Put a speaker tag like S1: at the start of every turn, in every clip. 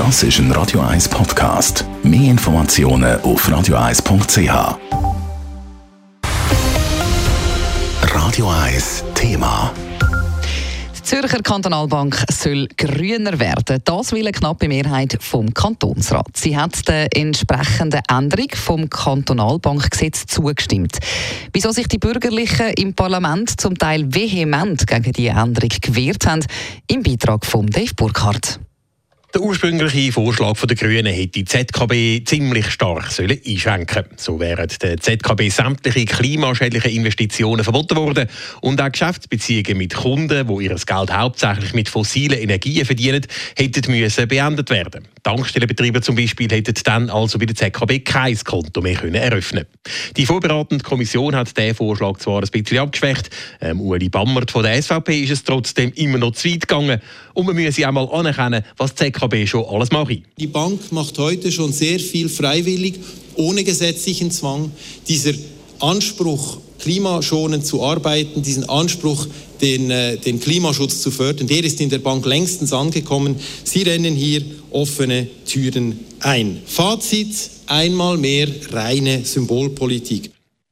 S1: Das ist ein Radio 1 Podcast. Mehr Informationen auf radio1.ch. Radio 1 Thema.
S2: Die Zürcher Kantonalbank soll grüner werden. Das will eine knappe Mehrheit vom Kantonsrat. Sie hat der entsprechenden Änderung vom Kantonalbankgesetz zugestimmt. Wieso sich die Bürgerlichen im Parlament zum Teil vehement gegen die Änderung gewehrt haben, im Beitrag von Dave Burkhardt.
S3: Der ursprüngliche Vorschlag der Grünen hätte die ZKB ziemlich stark sollen So wären der ZKB sämtliche klimaschädlichen Investitionen verboten worden und auch Geschäftsbeziehungen mit Kunden, die ihr Geld hauptsächlich mit fossilen Energien verdienen, hätten müssen beendet werden. Tankstellenbetreiber zum Beispiel hätten dann also bei der ZKB kein Konto mehr können eröffnen Die vorbereitende Kommission hat diesen Vorschlag zwar ein bisschen abgeschwächt, ähm, Ueli Bammert von der SVP ist es trotzdem immer noch zu weit gegangen und man müsse auch mal anerkennen, was die ZKB schon alles mache.
S4: Die Bank macht heute schon sehr viel freiwillig, ohne gesetzlichen Zwang. Dieser Anspruch, klimaschonend zu arbeiten, diesen Anspruch, den, äh, den Klimaschutz zu fördern, der ist in der Bank längstens angekommen. Sie rennen hier offene Türen ein. Fazit, einmal mehr reine Symbolpolitik.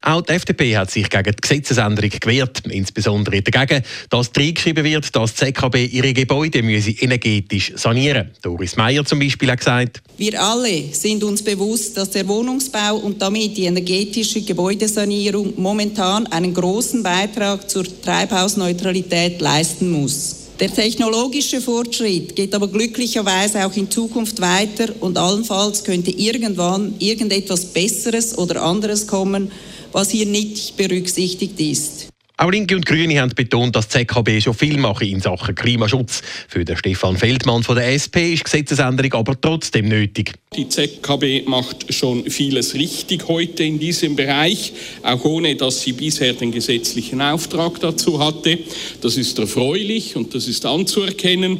S3: Auch die FDP hat sich gegen die Gesetzesänderung gewehrt, insbesondere dagegen, dass reingeschrieben wird, dass die ZKB ihre Gebäude müsse energetisch sanieren müsse. Doris Meyer zum Beispiel hat gesagt,
S5: Wir alle sind uns bewusst, dass der Wohnungsbau und damit die energetische Gebäudesanierung momentan einen großen Beitrag zur Treibhausneutralität leisten muss. Der technologische Fortschritt geht aber glücklicherweise auch in Zukunft weiter und allenfalls könnte irgendwann irgendetwas Besseres oder anderes kommen, was hier nicht berücksichtigt ist.
S3: Auch Linke und Grüne haben betont, dass die ZKB schon viel mache in Sachen Klimaschutz. Für den Stefan Feldmann von der SP ist Gesetzesänderung aber trotzdem nötig.
S6: Die ZKB macht schon vieles richtig heute in diesem Bereich, auch ohne dass sie bisher den gesetzlichen Auftrag dazu hatte. Das ist erfreulich und das ist anzuerkennen.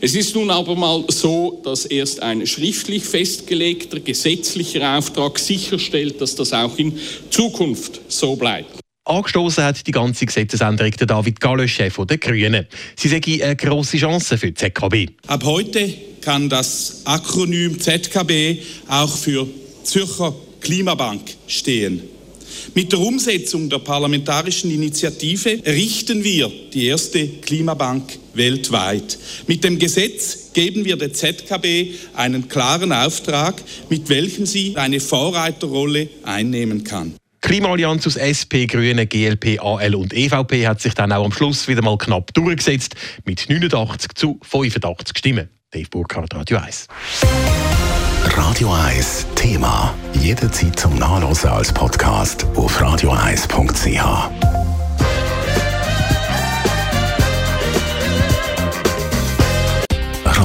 S6: Es ist nun aber mal so, dass erst ein schriftlich festgelegter gesetzlicher Auftrag sicherstellt, dass das auch in Zukunft so bleibt.
S3: Angestoßen hat die ganze Gesetzesänderung der David Gallo, Chef der Grünen. Sie sehen eine grosse Chance für die ZKB.
S7: Ab heute kann das Akronym ZKB auch für Zürcher Klimabank stehen. Mit der Umsetzung der parlamentarischen Initiative errichten wir die erste Klimabank weltweit. Mit dem Gesetz geben wir der ZKB einen klaren Auftrag, mit welchem sie eine Vorreiterrolle einnehmen kann.
S3: Klimaallianz aus SP, Grüne, GLP, AL und EVP hat sich dann auch am Schluss wieder mal knapp durchgesetzt mit 89 zu 85 Stimmen. Dave Burkhardt, Radio 1.
S1: Radio 1 Thema. Jederzeit zum Nachlesen als Podcast auf radio1.ch.